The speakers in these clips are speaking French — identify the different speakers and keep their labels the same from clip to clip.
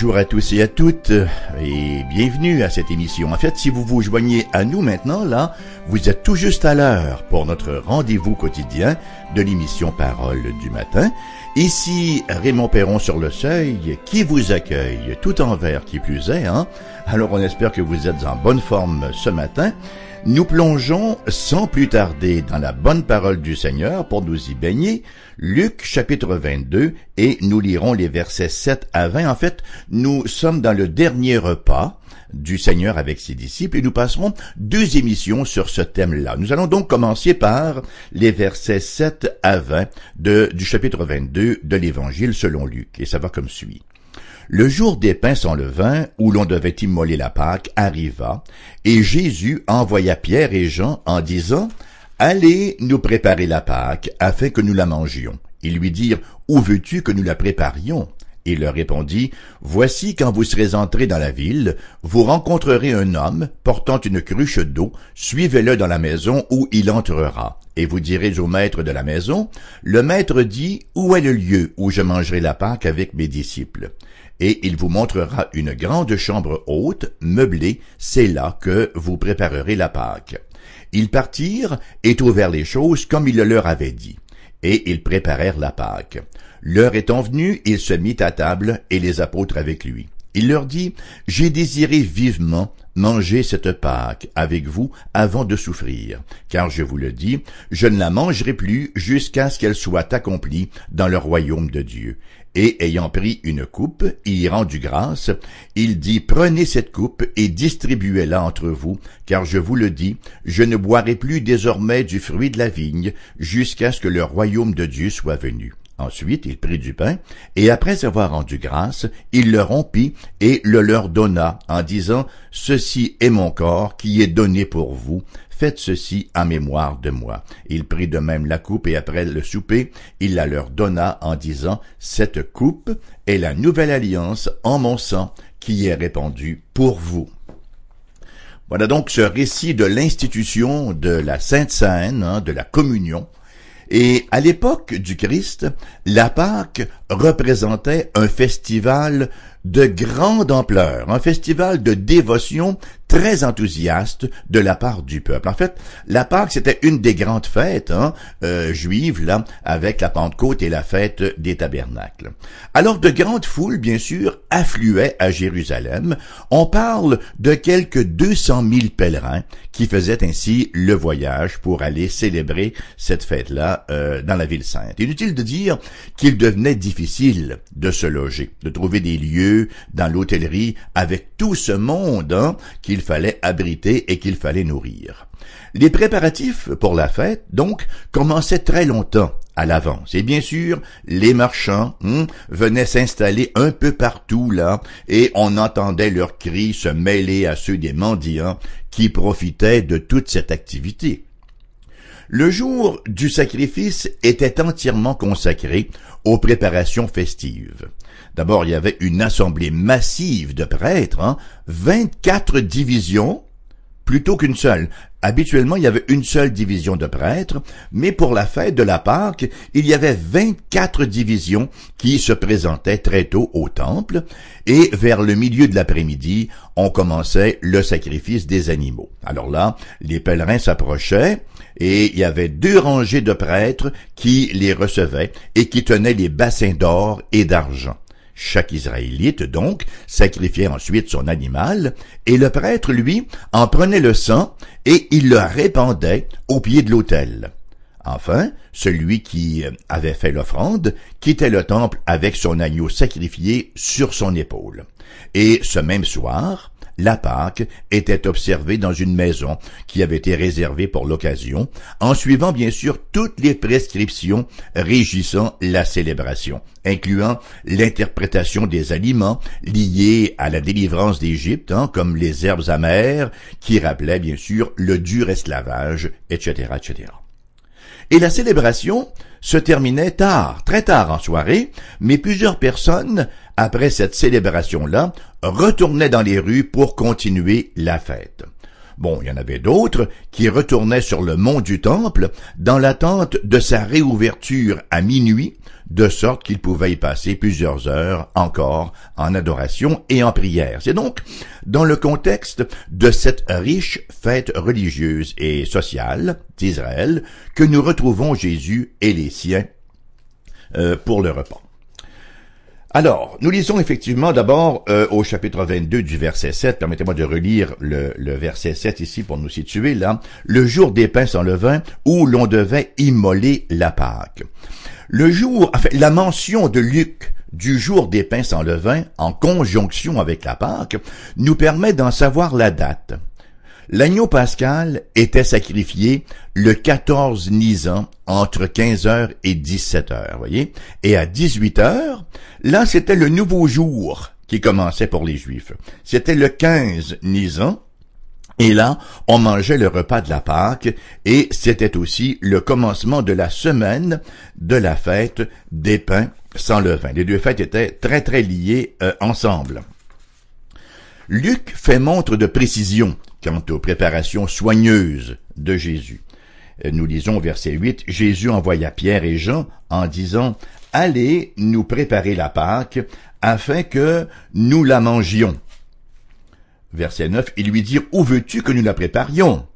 Speaker 1: bonjour à tous et à toutes et bienvenue à cette émission. En fait, si vous vous joignez à nous maintenant, là, vous êtes tout juste à l'heure pour notre rendez-vous quotidien de l'émission Parole du matin. Ici Raymond Perron sur le seuil qui vous accueille tout en vert qui plus est. Hein? Alors on espère que vous êtes en bonne forme ce matin. Nous plongeons sans plus tarder dans la bonne parole du Seigneur pour nous y baigner, Luc chapitre 22, et nous lirons les versets 7 à 20. En fait, nous sommes dans le dernier repas du Seigneur avec ses disciples et nous passerons deux émissions sur ce thème-là. Nous allons donc commencer par les versets 7 à 20 de, du chapitre 22 de l'Évangile selon Luc, et ça va comme suit. Le jour des pains sans levain, où l'on devait immoler la Pâque, arriva, et Jésus envoya Pierre et Jean en disant, Allez nous préparer la Pâque, afin que nous la mangions. Ils lui dirent, Où veux-tu que nous la préparions? Il leur répondit, Voici quand vous serez entrés dans la ville, vous rencontrerez un homme portant une cruche d'eau, suivez-le dans la maison où il entrera. Et vous direz au maître de la maison, Le maître dit, Où est le lieu où je mangerai la Pâque avec mes disciples? Et il vous montrera une grande chambre haute, meublée, c'est là que vous préparerez la Pâque. Ils partirent et trouvèrent les choses comme il le leur avait dit, et ils préparèrent la Pâque. L'heure étant venue, il se mit à table et les apôtres avec lui. Il leur dit, J'ai désiré vivement manger cette Pâque avec vous avant de souffrir, car je vous le dis, je ne la mangerai plus jusqu'à ce qu'elle soit accomplie dans le royaume de Dieu. Et ayant pris une coupe, y rendu grâce, il dit, Prenez cette coupe et distribuez-la entre vous, car je vous le dis, je ne boirai plus désormais du fruit de la vigne jusqu'à ce que le royaume de Dieu soit venu. Ensuite, il prit du pain, et après avoir rendu grâce, il le rompit et le leur donna, en disant, Ceci est mon corps qui est donné pour vous, faites ceci en mémoire de moi. Il prit de même la coupe, et après le souper, il la leur donna, en disant, Cette coupe est la nouvelle alliance en mon sang, qui est répandue pour vous. Voilà donc ce récit de l'institution de la Sainte Seine, hein, de la communion, et à l'époque du Christ, la Pâque représentait un festival de grande ampleur, un festival de dévotion très enthousiaste de la part du peuple. En fait, la Pâque, c'était une des grandes fêtes hein, euh, juives, là, avec la Pentecôte et la fête des tabernacles. Alors, de grandes foules, bien sûr, affluaient à Jérusalem. On parle de quelques 200 000 pèlerins qui faisaient ainsi le voyage pour aller célébrer cette fête-là euh, dans la ville sainte. Inutile de dire qu'il devenait difficile de se loger, de trouver des lieux dans l'hôtellerie avec tout ce monde hein, qu'il fallait abriter et qu'il fallait nourrir. Les préparatifs pour la fête, donc, commençaient très longtemps à l'avance. Et bien sûr, les marchands hein, venaient s'installer un peu partout là, et on entendait leurs cris se mêler à ceux des mendiants qui profitaient de toute cette activité. Le jour du sacrifice était entièrement consacré aux préparations festives. D'abord, il y avait une assemblée massive de prêtres, hein, 24 divisions plutôt qu'une seule. Habituellement, il y avait une seule division de prêtres, mais pour la fête de la Pâque, il y avait 24 divisions qui se présentaient très tôt au temple, et vers le milieu de l'après-midi, on commençait le sacrifice des animaux. Alors là, les pèlerins s'approchaient, et il y avait deux rangées de prêtres qui les recevaient et qui tenaient les bassins d'or et d'argent. Chaque Israélite, donc, sacrifiait ensuite son animal, et le prêtre, lui, en prenait le sang, et il le répandait au pied de l'autel. Enfin, celui qui avait fait l'offrande quittait le temple avec son agneau sacrifié sur son épaule. Et ce même soir, la Pâque était observée dans une maison qui avait été réservée pour l'occasion, en suivant bien sûr toutes les prescriptions régissant la célébration, incluant l'interprétation des aliments liés à la délivrance d'Égypte, hein, comme les herbes amères, qui rappelaient bien sûr le dur esclavage, etc., etc. Et la célébration se terminait tard, très tard en soirée, mais plusieurs personnes, après cette célébration-là, retournaient dans les rues pour continuer la fête. Bon, il y en avait d'autres qui retournaient sur le mont du Temple dans l'attente de sa réouverture à minuit, de sorte qu'ils pouvaient y passer plusieurs heures encore en adoration et en prière. C'est donc dans le contexte de cette riche fête religieuse et sociale d'Israël que nous retrouvons Jésus et les siens euh, pour le repas. Alors, nous lisons effectivement d'abord euh, au chapitre 22 du verset 7, permettez-moi de relire le, verset 7 ici pour nous situer là, le jour des pains sans levain où l'on devait immoler la Pâque. Le jour, enfin, la mention de Luc du jour des pains sans levain en conjonction avec la Pâque nous permet d'en savoir la date. L'agneau pascal était sacrifié le 14 Nisan entre 15h et 17h, voyez. Et à 18h, là, c'était le nouveau jour qui commençait pour les Juifs. C'était le 15 Nisan. Et là, on mangeait le repas de la Pâque et c'était aussi le commencement de la semaine de la fête des pains sans levain. Les deux fêtes étaient très très liées euh, ensemble. Luc fait montre de précision quant aux préparations soigneuses de Jésus. Euh, nous lisons verset 8, Jésus envoya Pierre et Jean en disant, Allez nous préparer la Pâque, afin que nous la mangions. Verset 9, ils lui dirent, Où veux-tu que nous la préparions?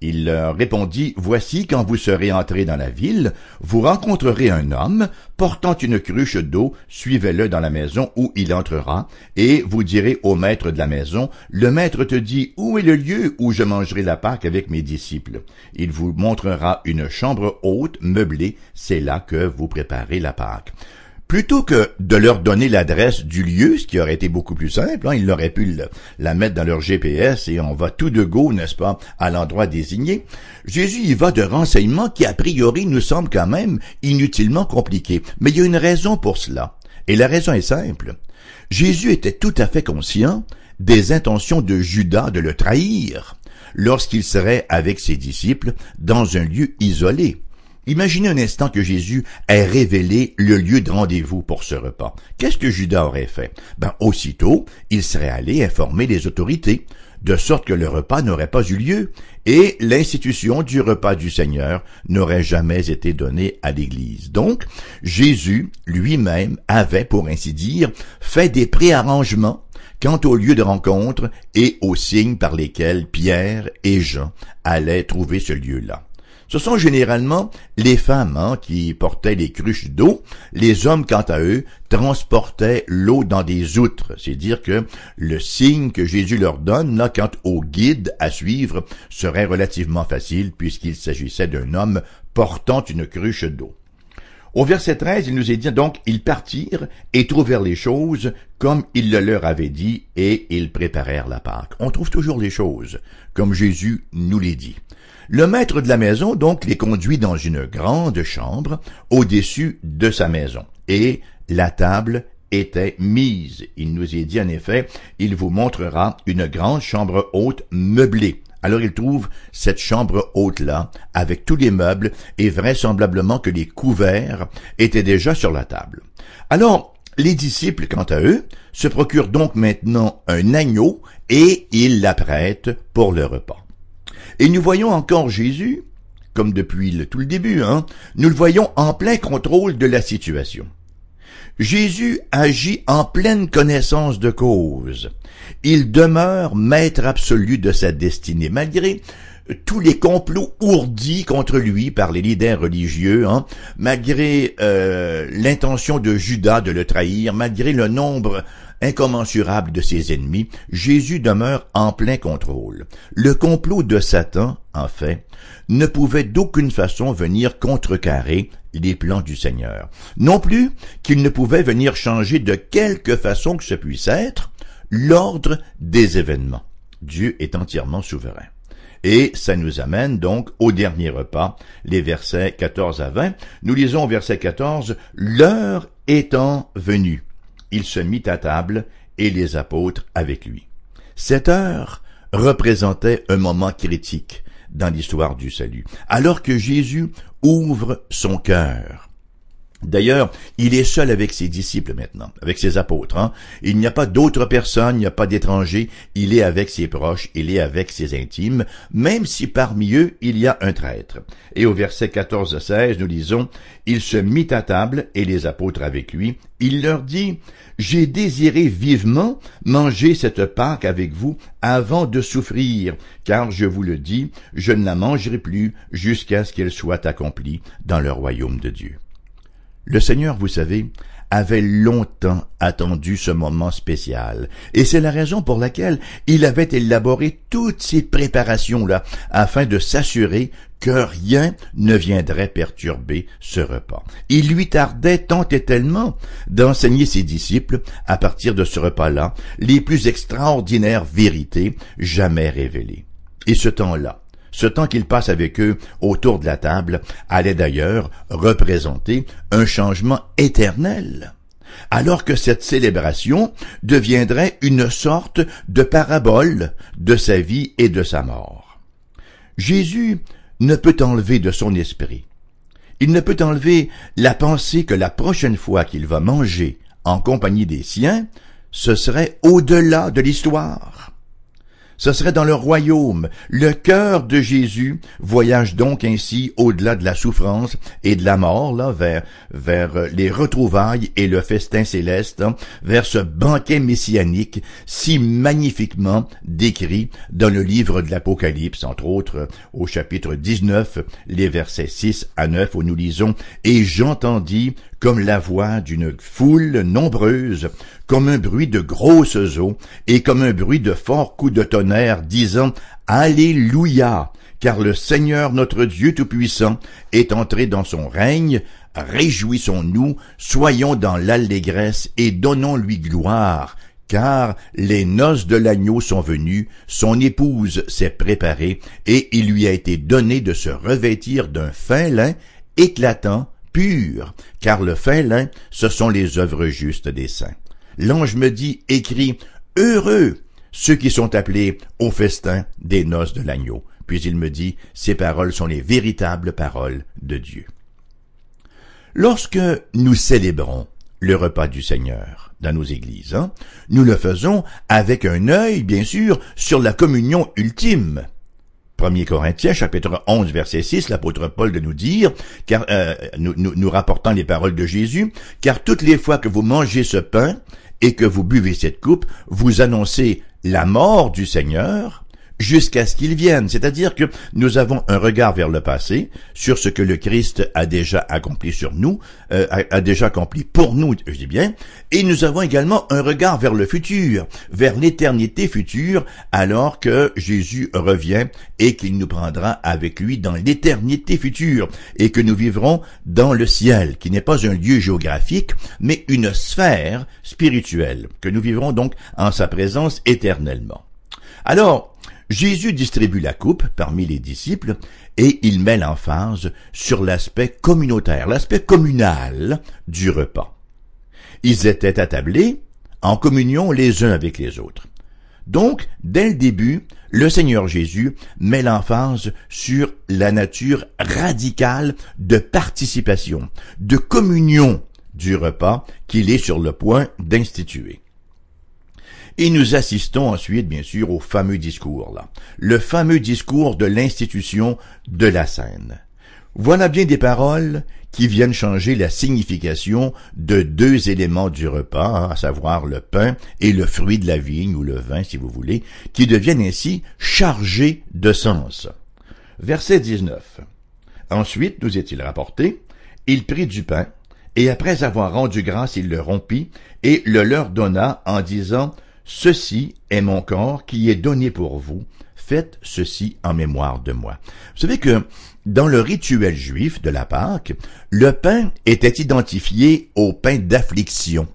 Speaker 1: Il leur répondit, Voici, quand vous serez entrés dans la ville, vous rencontrerez un homme portant une cruche d'eau, suivez-le dans la maison où il entrera, et vous direz au maître de la maison, Le maître te dit, Où est le lieu où je mangerai la Pâque avec mes disciples? Il vous montrera une chambre haute, meublée, c'est là que vous préparez la Pâque. Plutôt que de leur donner l'adresse du lieu, ce qui aurait été beaucoup plus simple, hein, ils auraient pu la mettre dans leur GPS et on va tout de go, n'est-ce pas, à l'endroit désigné, Jésus y va de renseignements qui a priori nous semblent quand même inutilement compliqués. Mais il y a une raison pour cela. Et la raison est simple. Jésus était tout à fait conscient des intentions de Judas de le trahir lorsqu'il serait avec ses disciples dans un lieu isolé. Imaginez un instant que Jésus ait révélé le lieu de rendez-vous pour ce repas. Qu'est-ce que Judas aurait fait? Ben, aussitôt, il serait allé informer les autorités, de sorte que le repas n'aurait pas eu lieu, et l'institution du repas du Seigneur n'aurait jamais été donnée à l'Église. Donc, Jésus lui-même avait, pour ainsi dire, fait des préarrangements quant au lieu de rencontre et aux signes par lesquels Pierre et Jean allaient trouver ce lieu-là. Ce sont généralement les femmes hein, qui portaient les cruches d'eau. Les hommes, quant à eux, transportaient l'eau dans des outres. C'est dire que le signe que Jésus leur donne, là, quant au guide à suivre, serait relativement facile puisqu'il s'agissait d'un homme portant une cruche d'eau. Au verset 13, il nous est dit donc, ils partirent et trouvèrent les choses comme il le leur avait dit et ils préparèrent la Pâque. On trouve toujours les choses, comme Jésus nous les dit. Le maître de la maison donc les conduit dans une grande chambre au-dessus de sa maison, et la table était mise. Il nous est dit en effet, il vous montrera une grande chambre haute meublée. Alors il trouve cette chambre haute-là, avec tous les meubles, et vraisemblablement que les couverts étaient déjà sur la table. Alors, les disciples, quant à eux, se procurent donc maintenant un agneau, et ils l'apprêtent pour le repas. Et nous voyons encore Jésus, comme depuis tout le début, hein, nous le voyons en plein contrôle de la situation. Jésus agit en pleine connaissance de cause. Il demeure maître absolu de sa destinée, malgré tous les complots ourdis contre lui par les leaders religieux, hein, malgré euh, l'intention de Judas de le trahir, malgré le nombre incommensurable de ses ennemis, Jésus demeure en plein contrôle. Le complot de Satan, en fait, ne pouvait d'aucune façon venir contrecarrer les plans du Seigneur. Non plus qu'il ne pouvait venir changer de quelque façon que ce puisse être l'ordre des événements. Dieu est entièrement souverain. Et ça nous amène donc au dernier repas, les versets 14 à 20. Nous lisons au verset 14, L'heure étant venue, il se mit à table et les apôtres avec lui. Cette heure représentait un moment critique dans l'histoire du salut, alors que Jésus ouvre son cœur. D'ailleurs, il est seul avec ses disciples maintenant, avec ses apôtres. Hein. Il n'y a pas d'autres personnes, il n'y a pas d'étrangers, il est avec ses proches, il est avec ses intimes, même si parmi eux il y a un traître. Et au verset 14 à 16, nous lisons, Il se mit à table, et les apôtres avec lui, il leur dit, J'ai désiré vivement manger cette Pâque avec vous avant de souffrir, car je vous le dis, je ne la mangerai plus jusqu'à ce qu'elle soit accomplie dans le royaume de Dieu. Le Seigneur, vous savez, avait longtemps attendu ce moment spécial, et c'est la raison pour laquelle il avait élaboré toutes ces préparations-là, afin de s'assurer que rien ne viendrait perturber ce repas. Il lui tardait tant et tellement d'enseigner ses disciples, à partir de ce repas-là, les plus extraordinaires vérités jamais révélées. Et ce temps-là, ce temps qu'il passe avec eux autour de la table allait d'ailleurs représenter un changement éternel alors que cette célébration deviendrait une sorte de parabole de sa vie et de sa mort. Jésus ne peut enlever de son esprit. Il ne peut enlever la pensée que la prochaine fois qu'il va manger en compagnie des siens, ce serait au-delà de l'histoire. Ce serait dans le royaume. Le cœur de Jésus voyage donc ainsi au-delà de la souffrance et de la mort, là, vers, vers les retrouvailles et le festin céleste, hein, vers ce banquet messianique si magnifiquement décrit dans le livre de l'Apocalypse, entre autres au chapitre 19, les versets 6 à 9, où nous lisons « Et j'entendis comme la voix d'une foule nombreuse, comme un bruit de grosses eaux, et comme un bruit de forts coups de tonnerre, disant Alléluia, car le Seigneur notre Dieu Tout-Puissant est entré dans son règne, réjouissons-nous, soyons dans l'allégresse et donnons-lui gloire, car les noces de l'agneau sont venues, son épouse s'est préparée, et il lui a été donné de se revêtir d'un fin lin éclatant, pur, car le fin lin, ce sont les œuvres justes des saints. L'ange me dit, écrit, Heureux ceux qui sont appelés au festin des noces de l'agneau. Puis il me dit, ces paroles sont les véritables paroles de Dieu. Lorsque nous célébrons le repas du Seigneur dans nos églises, hein, nous le faisons avec un œil, bien sûr, sur la communion ultime. 1 Corinthiens, chapitre 11, verset 6, l'apôtre Paul de nous dire, car euh, nous, nous, nous rapportant les paroles de Jésus, car toutes les fois que vous mangez ce pain et que vous buvez cette coupe, vous annoncez la mort du Seigneur jusqu'à ce qu'il vienne. C'est-à-dire que nous avons un regard vers le passé, sur ce que le Christ a déjà accompli sur nous, euh, a, déjà accompli pour nous, je dis bien, et nous avons également un regard vers le futur, vers l'éternité future, alors que Jésus revient et qu'il nous prendra avec lui dans l'éternité future, et que nous vivrons dans le ciel, qui n'est pas un lieu géographique, mais une sphère spirituelle, que nous vivrons donc en sa présence éternellement. Alors, Jésus distribue la coupe parmi les disciples et il met l'emphase sur l'aspect communautaire, l'aspect communal du repas. Ils étaient attablés en communion les uns avec les autres. Donc, dès le début, le Seigneur Jésus met l'emphase sur la nature radicale de participation, de communion du repas qu'il est sur le point d'instituer. Et nous assistons ensuite, bien sûr, au fameux discours, là. Le fameux discours de l'institution de la scène. Voilà bien des paroles qui viennent changer la signification de deux éléments du repas, hein, à savoir le pain et le fruit de la vigne, ou le vin si vous voulez, qui deviennent ainsi chargés de sens. Verset 19. Ensuite, nous est-il rapporté, il prit du pain, et après avoir rendu grâce, il le rompit, et le leur donna en disant, Ceci est mon corps qui est donné pour vous. Faites ceci en mémoire de moi. Vous savez que dans le rituel juif de la Pâque, le pain était identifié au pain d'affliction.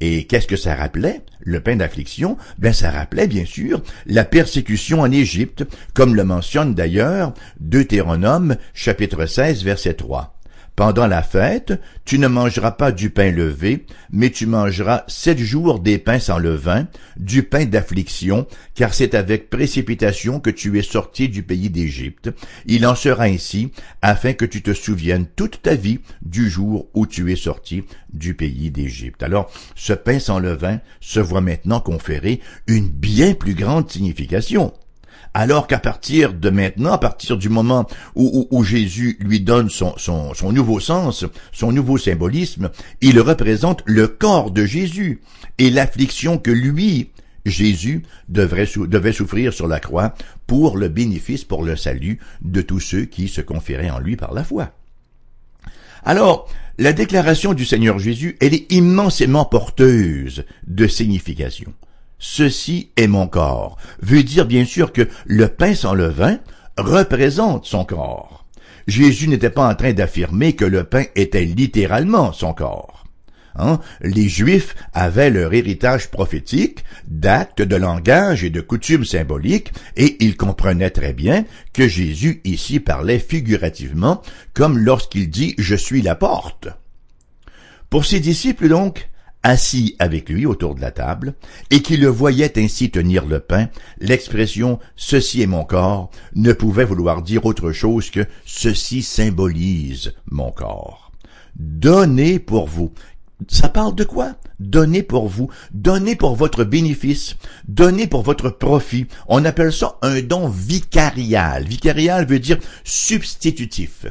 Speaker 1: Et qu'est-ce que ça rappelait, le pain d'affliction Ben ça rappelait bien sûr la persécution en Égypte, comme le mentionne d'ailleurs Deutéronome chapitre 16 verset 3. Pendant la fête, tu ne mangeras pas du pain levé, mais tu mangeras sept jours des pains sans levain, du pain d'affliction, car c'est avec précipitation que tu es sorti du pays d'Égypte. Il en sera ainsi, afin que tu te souviennes toute ta vie du jour où tu es sorti du pays d'Égypte. Alors, ce pain sans levain se voit maintenant conférer une bien plus grande signification alors qu'à partir de maintenant, à partir du moment où, Jésus lui donne son, nouveau sens, son nouveau symbolisme, il représente le corps de Jésus et l'affliction que lui, Jésus, devait souffrir sur la croix pour le bénéfice, pour le salut de tous ceux qui se conféraient en lui par la foi. Alors, la déclaration du Seigneur Jésus, elle est immensément porteuse de signification. Ceci est mon corps veut dire bien sûr que le pain sans levain représente son corps. Jésus n'était pas en train d'affirmer que le pain était littéralement son corps. Hein? Les Juifs avaient leur héritage prophétique d'actes de langage et de coutumes symboliques, et ils comprenaient très bien que Jésus ici parlait figurativement, comme lorsqu'il dit ⁇ Je suis la porte ⁇ Pour ses disciples donc, assis avec lui autour de la table, et qui le voyait ainsi tenir le pain, l'expression Ceci est mon corps ne pouvait vouloir dire autre chose que Ceci symbolise mon corps. Donnez pour vous. Ça parle de quoi? Donnez pour vous, donnez pour votre bénéfice, donnez pour votre profit. On appelle ça un don vicarial. Vicarial veut dire substitutif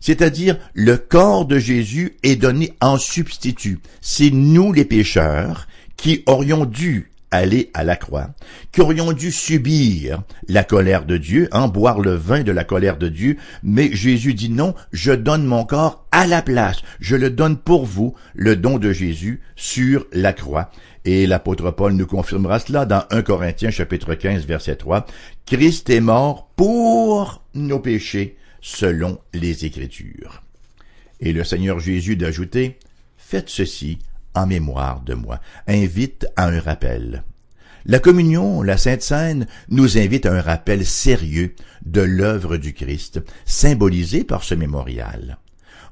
Speaker 1: c'est-à-dire le corps de Jésus est donné en substitut. C'est nous les pécheurs qui aurions dû aller à la croix, qui aurions dû subir la colère de Dieu, en boire le vin de la colère de Dieu, mais Jésus dit non, je donne mon corps à la place, je le donne pour vous, le don de Jésus sur la croix. Et l'apôtre Paul nous confirmera cela dans 1 Corinthiens chapitre 15 verset 3. Christ est mort pour nos péchés, selon les Écritures. Et le Seigneur Jésus d'ajouter, Faites ceci en mémoire de moi, invite à un rappel. La communion, la Sainte Seine, nous invite à un rappel sérieux de l'œuvre du Christ, symbolisée par ce mémorial.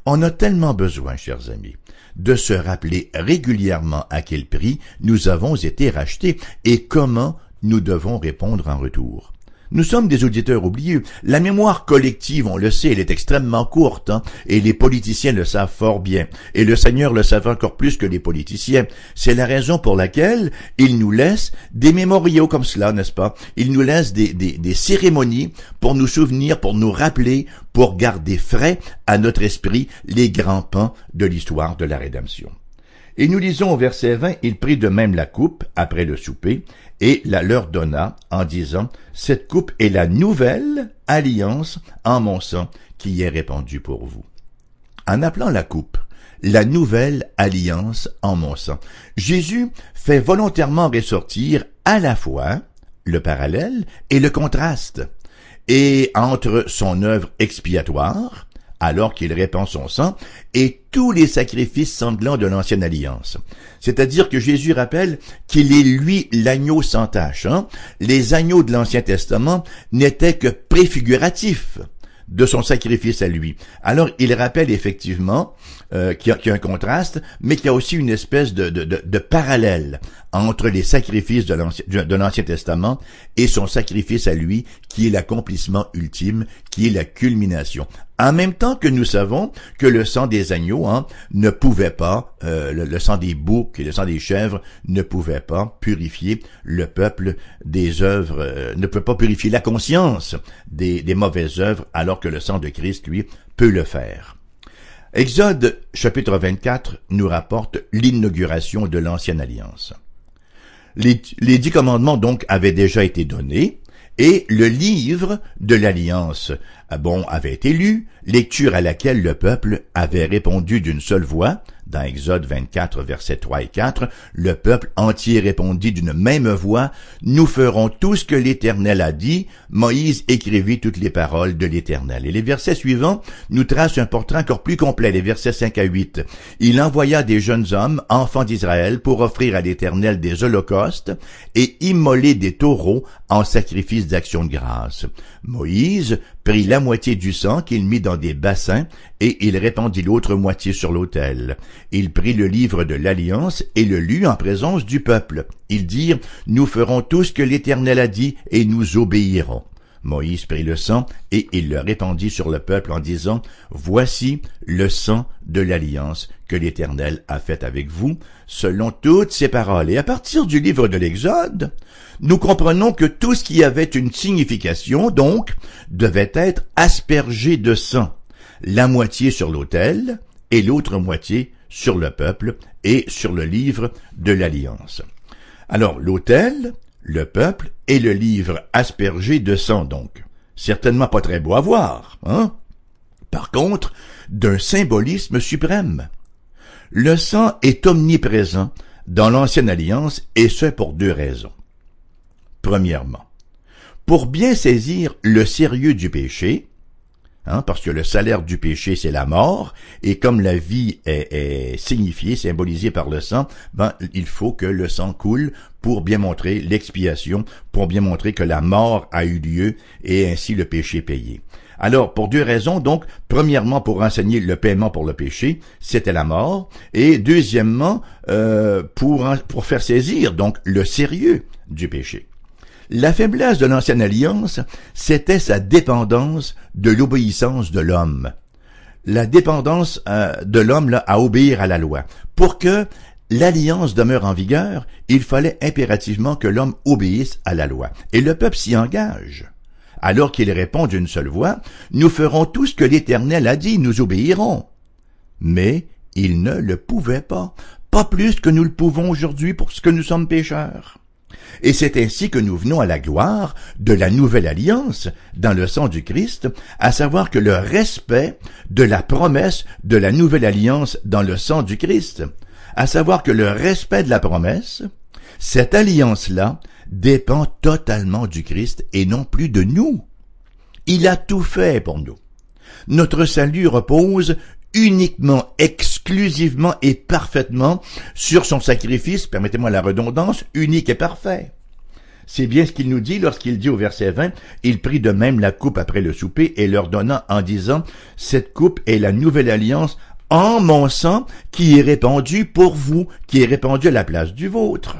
Speaker 1: On a tellement besoin, chers amis, de se rappeler régulièrement à quel prix nous avons été rachetés et comment nous devons répondre en retour. Nous sommes des auditeurs oubliés. La mémoire collective, on le sait, elle est extrêmement courte, hein, et les politiciens le savent fort bien. Et le Seigneur le savent encore plus que les politiciens. C'est la raison pour laquelle il nous laisse des mémoriaux comme cela, n'est-ce pas? Il nous laisse des, des, des cérémonies pour nous souvenir, pour nous rappeler, pour garder frais à notre esprit les grands pans de l'histoire de la rédemption. Et nous lisons au verset 20, il prit de même la coupe après le souper, et la leur donna en disant, Cette coupe est la nouvelle alliance en mon sang qui est répandue pour vous. En appelant la coupe la nouvelle alliance en mon sang, Jésus fait volontairement ressortir à la fois le parallèle et le contraste, et entre son œuvre expiatoire, alors qu'il répand son sang, et tous les sacrifices sanglants de l'ancienne alliance. C'est-à-dire que Jésus rappelle qu'il est lui l'agneau sans tache. Hein. Les agneaux de l'Ancien Testament n'étaient que préfiguratifs de son sacrifice à lui. Alors il rappelle effectivement euh, qu'il y, a un contraste, mais qu'il y a aussi une espèce de, parallèle entre les sacrifices de l'Ancien Testament et son sacrifice à lui, qui est l'accomplissement ultime, qui est la culmination. En même temps que nous savons que le sang des agneaux hein, ne pouvait pas, euh, le, sang des boucs et le sang des chèvres ne pouvait pas purifier le peuple des œuvres, euh, ne peut pas purifier la conscience des, mauvaises œuvres, alors que le sang de Christ, lui, peut le faire. Exode chapitre 24 nous rapporte l'inauguration de l'ancienne alliance. Les, dix commandements donc avaient déjà été donnés, et le livre de l'Alliance. Ah bon avait été lu, lecture à laquelle le peuple avait répondu d'une seule voix, dans Exode 24, versets 3 et 4, le peuple entier répondit d'une même voix, Nous ferons tout ce que l'Éternel a dit. Moïse écrivit toutes les paroles de l'Éternel. Et les versets suivants nous tracent un portrait encore plus complet, les versets 5 à 8. Il envoya des jeunes hommes, enfants d'Israël, pour offrir à l'Éternel des holocaustes et immoler des taureaux en sacrifice d'action de grâce. Moïse prit la moitié du sang qu'il mit dans des bassins, et il répandit l'autre moitié sur l'autel. Il prit le livre de l'Alliance et le lut en présence du peuple. Ils dirent, Nous ferons tout ce que l'Éternel a dit, et nous obéirons. Moïse prit le sang et il le répandit sur le peuple en disant, Voici le sang de l'alliance que l'Éternel a faite avec vous, selon toutes ces paroles. Et à partir du livre de l'Exode, nous comprenons que tout ce qui avait une signification, donc, devait être aspergé de sang, la moitié sur l'autel et l'autre moitié sur le peuple et sur le livre de l'Alliance. Alors l'autel, le peuple et le livre aspergé de sang donc. Certainement pas très beau à voir, hein? Par contre, d'un symbolisme suprême. Le sang est omniprésent dans l'ancienne alliance et ce pour deux raisons. Premièrement, pour bien saisir le sérieux du péché, hein, parce que le salaire du péché c'est la mort, et comme la vie est, signifiée, symbolisée par le sang, ben il faut que le sang coule pour bien montrer l'expiation, pour bien montrer que la mort a eu lieu et ainsi le péché payé. Alors, pour deux raisons, donc, premièrement, pour enseigner le paiement pour le péché, c'était la mort, et deuxièmement, euh, pour, pour faire saisir, donc, le sérieux du péché. La faiblesse de l'ancienne alliance, c'était sa dépendance de l'obéissance de l'homme. La dépendance euh, de l'homme à obéir à la loi. Pour que l'alliance demeure en vigueur, il fallait impérativement que l'homme obéisse à la loi. Et le peuple s'y engage. Alors qu'il répond d'une seule voix, Nous ferons tout ce que l'Éternel a dit, nous obéirons. Mais il ne le pouvait pas, pas plus que nous le pouvons aujourd'hui pour ce que nous sommes pécheurs. Et c'est ainsi que nous venons à la gloire de la nouvelle alliance dans le sang du Christ, à savoir que le respect de la promesse de la nouvelle alliance dans le sang du Christ, à savoir que le respect de la promesse, cette alliance-là dépend totalement du Christ et non plus de nous. Il a tout fait pour nous. Notre salut repose uniquement, exclusivement et parfaitement sur son sacrifice, permettez-moi la redondance, unique et parfait. C'est bien ce qu'il nous dit lorsqu'il dit au verset 20, il prit de même la coupe après le souper et leur donna en disant, cette coupe est la nouvelle alliance en mon sang qui est répandu pour vous, qui est répandu à la place du vôtre.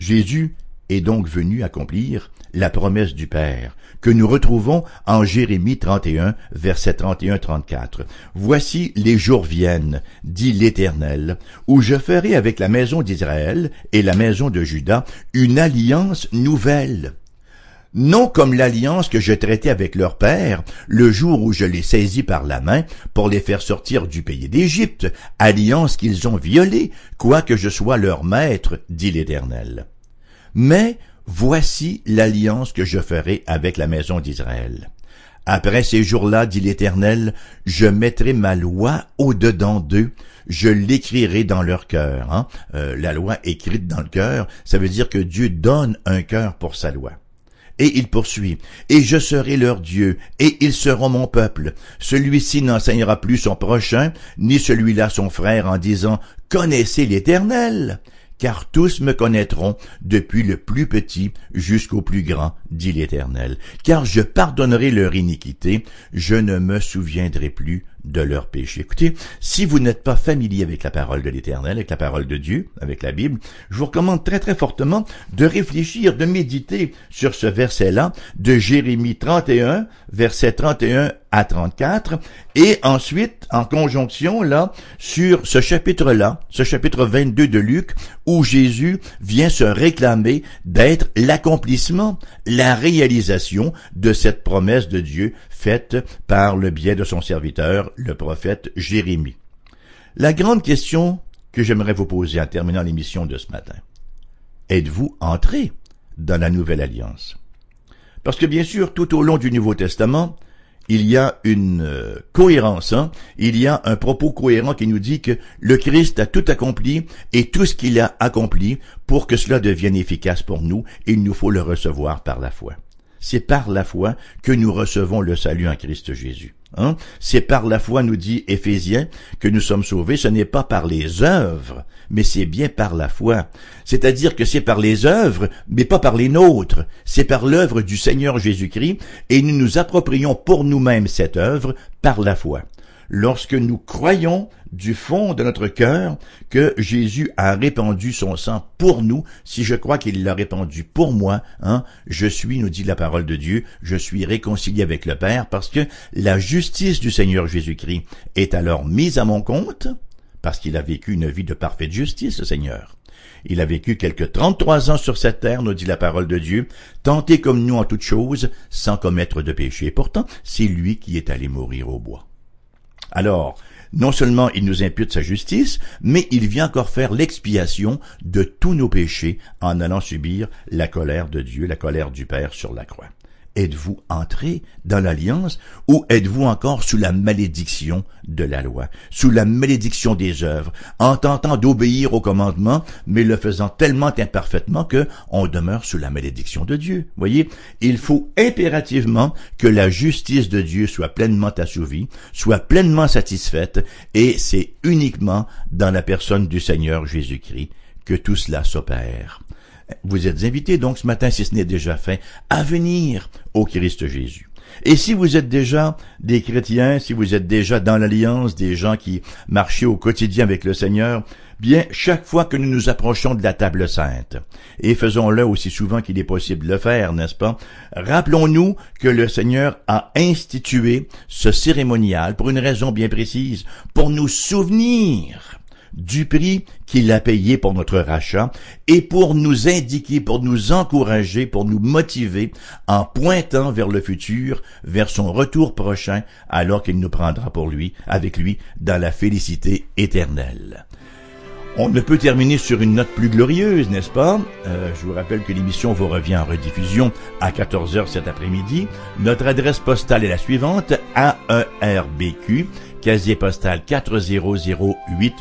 Speaker 1: Jésus est donc venu accomplir la promesse du Père, que nous retrouvons en Jérémie 31, verset 31-34. Voici les jours viennent, dit l'Éternel, où je ferai avec la maison d'Israël et la maison de Juda une alliance nouvelle. Non comme l'alliance que je traitais avec leur père le jour où je les saisis par la main pour les faire sortir du pays d'Égypte, alliance qu'ils ont violée, quoique je sois leur maître, dit l'Éternel. Mais Voici l'alliance que je ferai avec la maison d'Israël. Après ces jours-là, dit l'Éternel, je mettrai ma loi au-dedans d'eux, je l'écrirai dans leur cœur. Hein. Euh, la loi écrite dans le cœur, ça veut dire que Dieu donne un cœur pour sa loi. Et il poursuit, et je serai leur Dieu, et ils seront mon peuple. Celui-ci n'enseignera plus son prochain, ni celui-là son frère, en disant, Connaissez l'Éternel car tous me connaîtront, depuis le plus petit jusqu'au plus grand, dit l'Éternel. Car je pardonnerai leur iniquité, je ne me souviendrai plus de leur péché. Écoutez, si vous n'êtes pas familier avec la parole de l'Éternel, avec la parole de Dieu, avec la Bible, je vous recommande très très fortement de réfléchir, de méditer sur ce verset-là de Jérémie 31, verset 31 à 34, et ensuite, en conjonction, là, sur ce chapitre-là, ce chapitre 22 de Luc, où Jésus vient se réclamer d'être l'accomplissement, la réalisation de cette promesse de Dieu faite par le biais de son serviteur, le prophète Jérémie. La grande question que j'aimerais vous poser en terminant l'émission de ce matin. Êtes-vous entré dans la nouvelle alliance? Parce que bien sûr, tout au long du Nouveau Testament, il y a une euh, cohérence, hein? il y a un propos cohérent qui nous dit que le Christ a tout accompli et tout ce qu'il a accompli pour que cela devienne efficace pour nous, il nous faut le recevoir par la foi. C'est par la foi que nous recevons le salut en Christ Jésus. Hein? C'est par la foi, nous dit Éphésiens, que nous sommes sauvés. Ce n'est pas par les œuvres, mais c'est bien par la foi. C'est-à-dire que c'est par les œuvres, mais pas par les nôtres. C'est par l'œuvre du Seigneur Jésus-Christ, et nous nous approprions pour nous-mêmes cette œuvre par la foi lorsque nous croyons du fond de notre cœur que Jésus a répandu son sang pour nous, si je crois qu'il l'a répandu pour moi, hein, je suis, nous dit la parole de Dieu, je suis réconcilié avec le Père parce que la justice du Seigneur Jésus-Christ est alors mise à mon compte, parce qu'il a vécu une vie de parfaite justice, Seigneur. Il a vécu quelques trente-trois ans sur cette terre, nous dit la parole de Dieu, tenté comme nous en toutes choses, sans commettre de péché. pourtant, c'est lui qui est allé mourir au bois. Alors, non seulement il nous impute sa justice, mais il vient encore faire l'expiation de tous nos péchés en allant subir la colère de Dieu, la colère du Père sur la croix. Êtes-vous entré dans l'alliance ou êtes-vous encore sous la malédiction de la loi, sous la malédiction des œuvres, en tentant d'obéir au commandement, mais le faisant tellement imparfaitement que on demeure sous la malédiction de Dieu? Voyez, il faut impérativement que la justice de Dieu soit pleinement assouvie, soit pleinement satisfaite, et c'est uniquement dans la personne du Seigneur Jésus-Christ que tout cela s'opère. Vous êtes invités donc ce matin, si ce n'est déjà fait, à venir au Christ Jésus. Et si vous êtes déjà des chrétiens, si vous êtes déjà dans l'alliance, des gens qui marchaient au quotidien avec le Seigneur, bien, chaque fois que nous nous approchons de la table sainte, et faisons-le aussi souvent qu'il est possible de le faire, n'est-ce pas, rappelons-nous que le Seigneur a institué ce cérémonial pour une raison bien précise, pour nous souvenir du prix qu'il a payé pour notre rachat et pour nous indiquer, pour nous encourager, pour nous motiver en pointant vers le futur, vers son retour prochain, alors qu'il nous prendra pour lui, avec lui, dans la félicité éternelle. On ne peut terminer sur une note plus glorieuse, n'est-ce pas? Euh, je vous rappelle que l'émission vous revient en rediffusion à 14h cet après-midi. Notre adresse postale est la suivante, AERBQ, casier postal 40088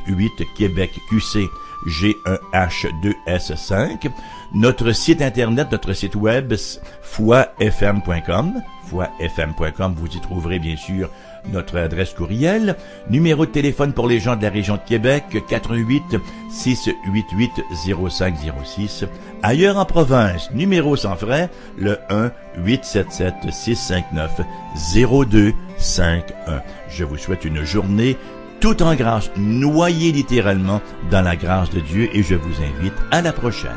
Speaker 1: Québec QC G1H2S5. Notre site internet, notre site web, foifm.com. Foifm.com, vous y trouverez bien sûr notre adresse courriel, numéro de téléphone pour les gens de la région de Québec, 88 688 0506. Ailleurs en province, numéro sans frais, le 1 877 659 0251. Je vous souhaite une journée tout en grâce, noyée littéralement dans la grâce de Dieu et je vous invite à la prochaine.